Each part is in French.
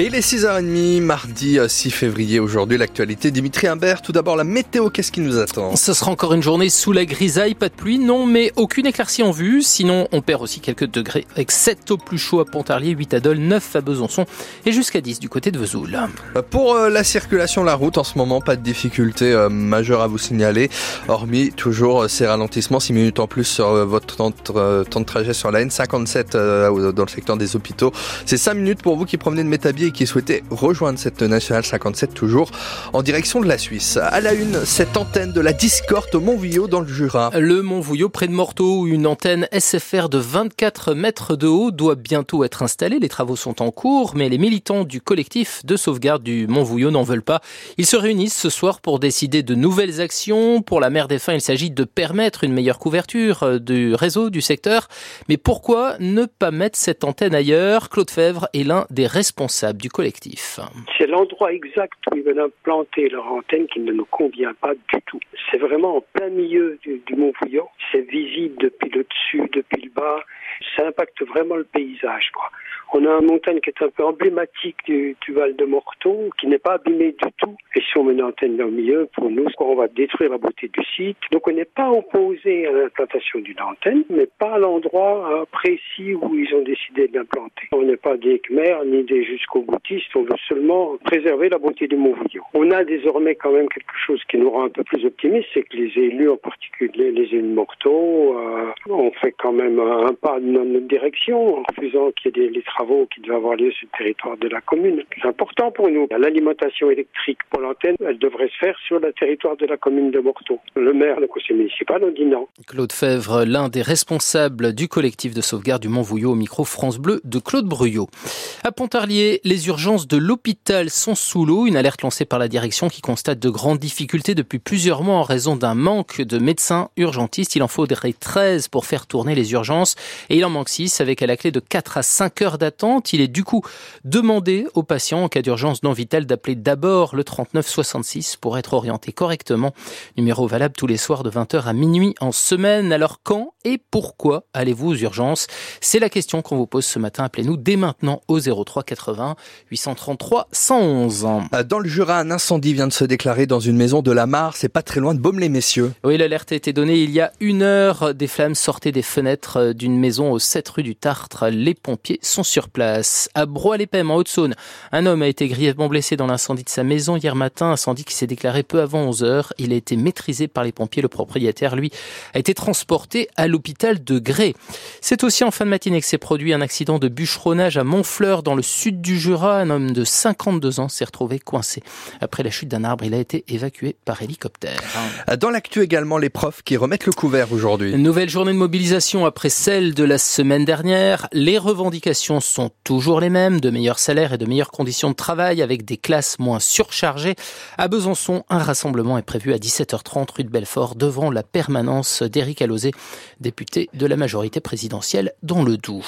Et les 6h30, mardi 6 euh, février aujourd'hui, l'actualité. Dimitri Imbert, tout d'abord la météo, qu'est-ce qui nous attend? Ce sera encore une journée sous la grisaille, pas de pluie, non, mais aucune éclaircie en vue. Sinon, on perd aussi quelques degrés avec 7 au plus chaud à Pontarlier, 8 à Dole, 9 à Besançon et jusqu'à 10 du côté de Vesoul. Euh, pour euh, la circulation, la route, en ce moment, pas de difficulté majeure à vous signaler, hormis toujours ces ralentissements, 6 minutes en plus sur votre temps de, trajet sur la N57 dans le secteur des hôpitaux. C'est 5 minutes pour vous qui promenez de Métabier qui souhaitait rejoindre cette nationale 57 toujours en direction de la Suisse. À la une, cette antenne de la discorde au Mont-Vouillot dans le Jura. Le Mont-Vouillot près de Morteau, une antenne SFR de 24 mètres de haut doit bientôt être installée. Les travaux sont en cours, mais les militants du collectif de sauvegarde du Mont-Vouillot n'en veulent pas. Ils se réunissent ce soir pour décider de nouvelles actions. Pour la mer des Fins, il s'agit de permettre une meilleure couverture euh, du réseau du secteur. Mais pourquoi ne pas mettre cette antenne ailleurs? Claude Fèvre est l'un des responsables du collectif. C'est l'endroit exact où ils veulent implanter leur antenne qui ne nous convient pas du tout. C'est vraiment en plein milieu du, Mont Vouillon. C'est visible depuis le dessus, depuis le bas. Ça impacte vraiment le paysage. On a une montagne qui est un peu emblématique du, Val de Morton, qui n'est pas abîmée du tout. Et si on met une antenne dans le milieu, pour nous, on va détruire la beauté du site. Donc on n'est pas opposé à l'implantation d'une antenne, mais pas à l'endroit euh, précis où ils ont décidé de l'implanter. On n'est pas des Khmer ni des jusqu'au on veut seulement préserver la beauté du Mont-Vouillon. On a désormais quand même quelque chose qui nous rend un peu plus optimistes, c'est que les élus, en particulier les élus de Morteau, euh, ont fait quand même un pas dans notre direction en refusant qu'il y ait des, travaux qui devaient avoir lieu sur le territoire de la commune. C'est important pour nous. L'alimentation électrique pour l'antenne, elle devrait se faire sur le territoire de la commune de Morteau. Le maire, le conseil municipal ont dit non. Claude Fèvre, l'un des responsables du collectif de sauvegarde du Mont-Vouillot au micro France Bleu de Claude Bruyot. À Pontarlier, les urgences de l'hôpital sont sous l'eau. Une alerte lancée par la direction qui constate de grandes difficultés depuis plusieurs mois en raison d'un manque de médecins urgentistes. Il en faudrait 13 pour faire tourner les urgences et il en manque 6 avec à la clé de 4 à 5 heures d'attente il est du coup demandé aux patients en cas d'urgence non vitale d'appeler d'abord le 3966 pour être orienté correctement. Numéro valable tous les soirs de 20h à minuit en semaine. Alors quand et pourquoi allez-vous aux urgences? C'est la question qu'on vous pose ce matin. Appelez-nous dès maintenant au 03 80 833 111. Dans le Jura, un incendie vient de se déclarer dans une maison de la Mare. C'est pas très loin de Baume-les-Messieurs. Oui, l'alerte a été donnée il y a une heure. Des flammes sortaient des fenêtres d'une maison au 7 rue du Tartre. Les pompiers sont sur place. À Broye-les-Pêmes, en Haute-Saône, un homme a été grièvement blessé dans l'incendie de sa maison hier matin, incendie qui s'est déclaré peu avant 11 heures. Il a été maîtrisé par les pompiers. Le propriétaire, lui, a été transporté à l'hôpital de Grès. C'est aussi en fin de matinée que s'est produit un accident de bûcheronnage à Montfleur, dans le sud du Jura. Un homme de 52 ans s'est retrouvé coincé. Après la chute d'un arbre, il a été évacué par hélicoptère. Dans l'actu également, les profs qui remettent le couvert aujourd'hui. nouvelle journée de mobilisation après celle de la semaine dernière. Les revendications sont toujours les mêmes, de meilleurs salaires et de meilleures conditions de travail avec des classes moins surchargées. À Besançon, un rassemblement est prévu à 17h30 rue de Belfort devant la permanence d'Éric Alauzet, député de la majorité présidentielle dans le Doubs.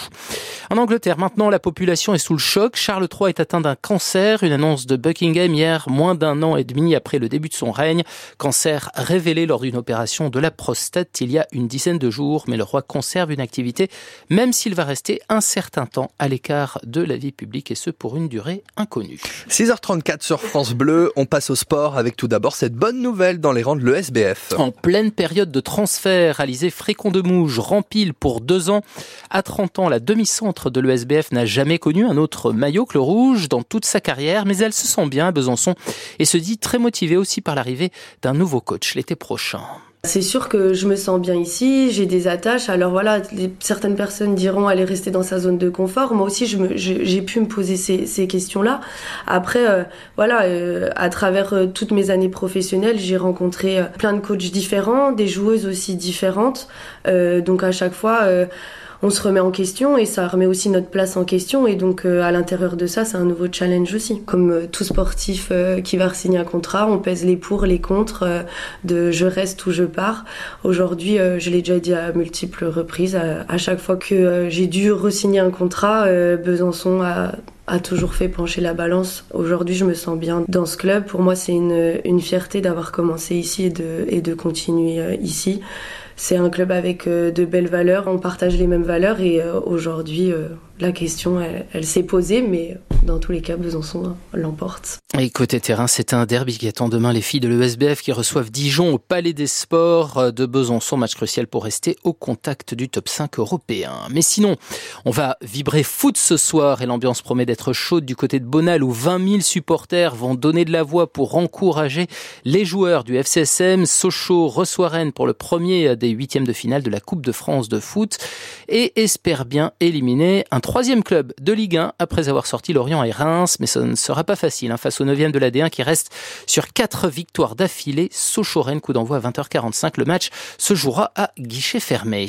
En Angleterre, maintenant, la population est sous le choc. Charles III est atteint d'un cancer, une annonce de Buckingham hier, moins d'un an et demi après le début de son règne. Cancer révélé lors d'une opération de la prostate il y a une dizaine de jours, mais le roi conserve une activité, même s'il va rester un certain temps à l'écart de la vie publique et ce pour une durée inconnue. 6h34 sur France Bleu, on passe au sport avec tout d'abord cette bonne nouvelle dans les rangs de l'ESBF. En pleine période de transfert, Alizé Frécon de Mouge rempile pour deux ans. À 30 ans, la demi-centre de l'ESBF n'a jamais connu un autre maillot que le rouge dans toute sa carrière, mais elle se sent bien à Besançon et se dit très motivée aussi par l'arrivée d'un nouveau coach l'été prochain. C'est sûr que je me sens bien ici, j'ai des attaches. Alors voilà, certaines personnes diront aller rester dans sa zone de confort. Moi aussi, j'ai pu me poser ces, questions-là. Après, euh, voilà, euh, à travers euh, toutes mes années professionnelles, j'ai rencontré plein de coachs différents, des joueuses aussi différentes. donc à chaque fois on se remet en question et ça remet aussi notre place en question. Et donc, euh, à l'intérieur de ça, c'est un nouveau challenge aussi. Comme euh, tout sportif euh, qui va signer un contrat, on pèse les pour, les contre de je reste ou je pars. Aujourd'hui, je l'ai déjà dit à multiples reprises, à, chaque fois que j'ai dû re-signer un contrat, Besançon a toujours fait pencher la balance. Aujourd'hui, je me sens bien dans ce club. Pour moi, c'est une, fierté d'avoir commencé ici et de continuer ici c'est un club avec euh, de belles valeurs, on partage les mêmes valeurs et euh, aujourd'hui euh, la question elle, s'est posée mais dans tous les cas, Besançon l'emporte. Et côté terrain, c'est un derby qui attend demain les filles de l'ESBF qui reçoivent Dijon au Palais des Sports de Besançon. Match crucial pour rester au contact du top 5 européen. Mais sinon, on va vibrer foot ce soir et l'ambiance promet d'être chaude du côté de Bonal où 20 000 supporters vont donner de la voix pour encourager les joueurs du FCSM. Sochaux reçoit Rennes pour le premier des huitièmes de finale de la Coupe de France de foot et espère bien éliminer un troisième club de Ligue 1 après avoir sorti Lorient et Reims. Mais ça ne sera pas facile hein, face au 9e de la D1 qui reste sur quatre victoires d'affilée. Sochaux-Rennes, coup d'envoi à 20h45. Le match se jouera à guichet fermé.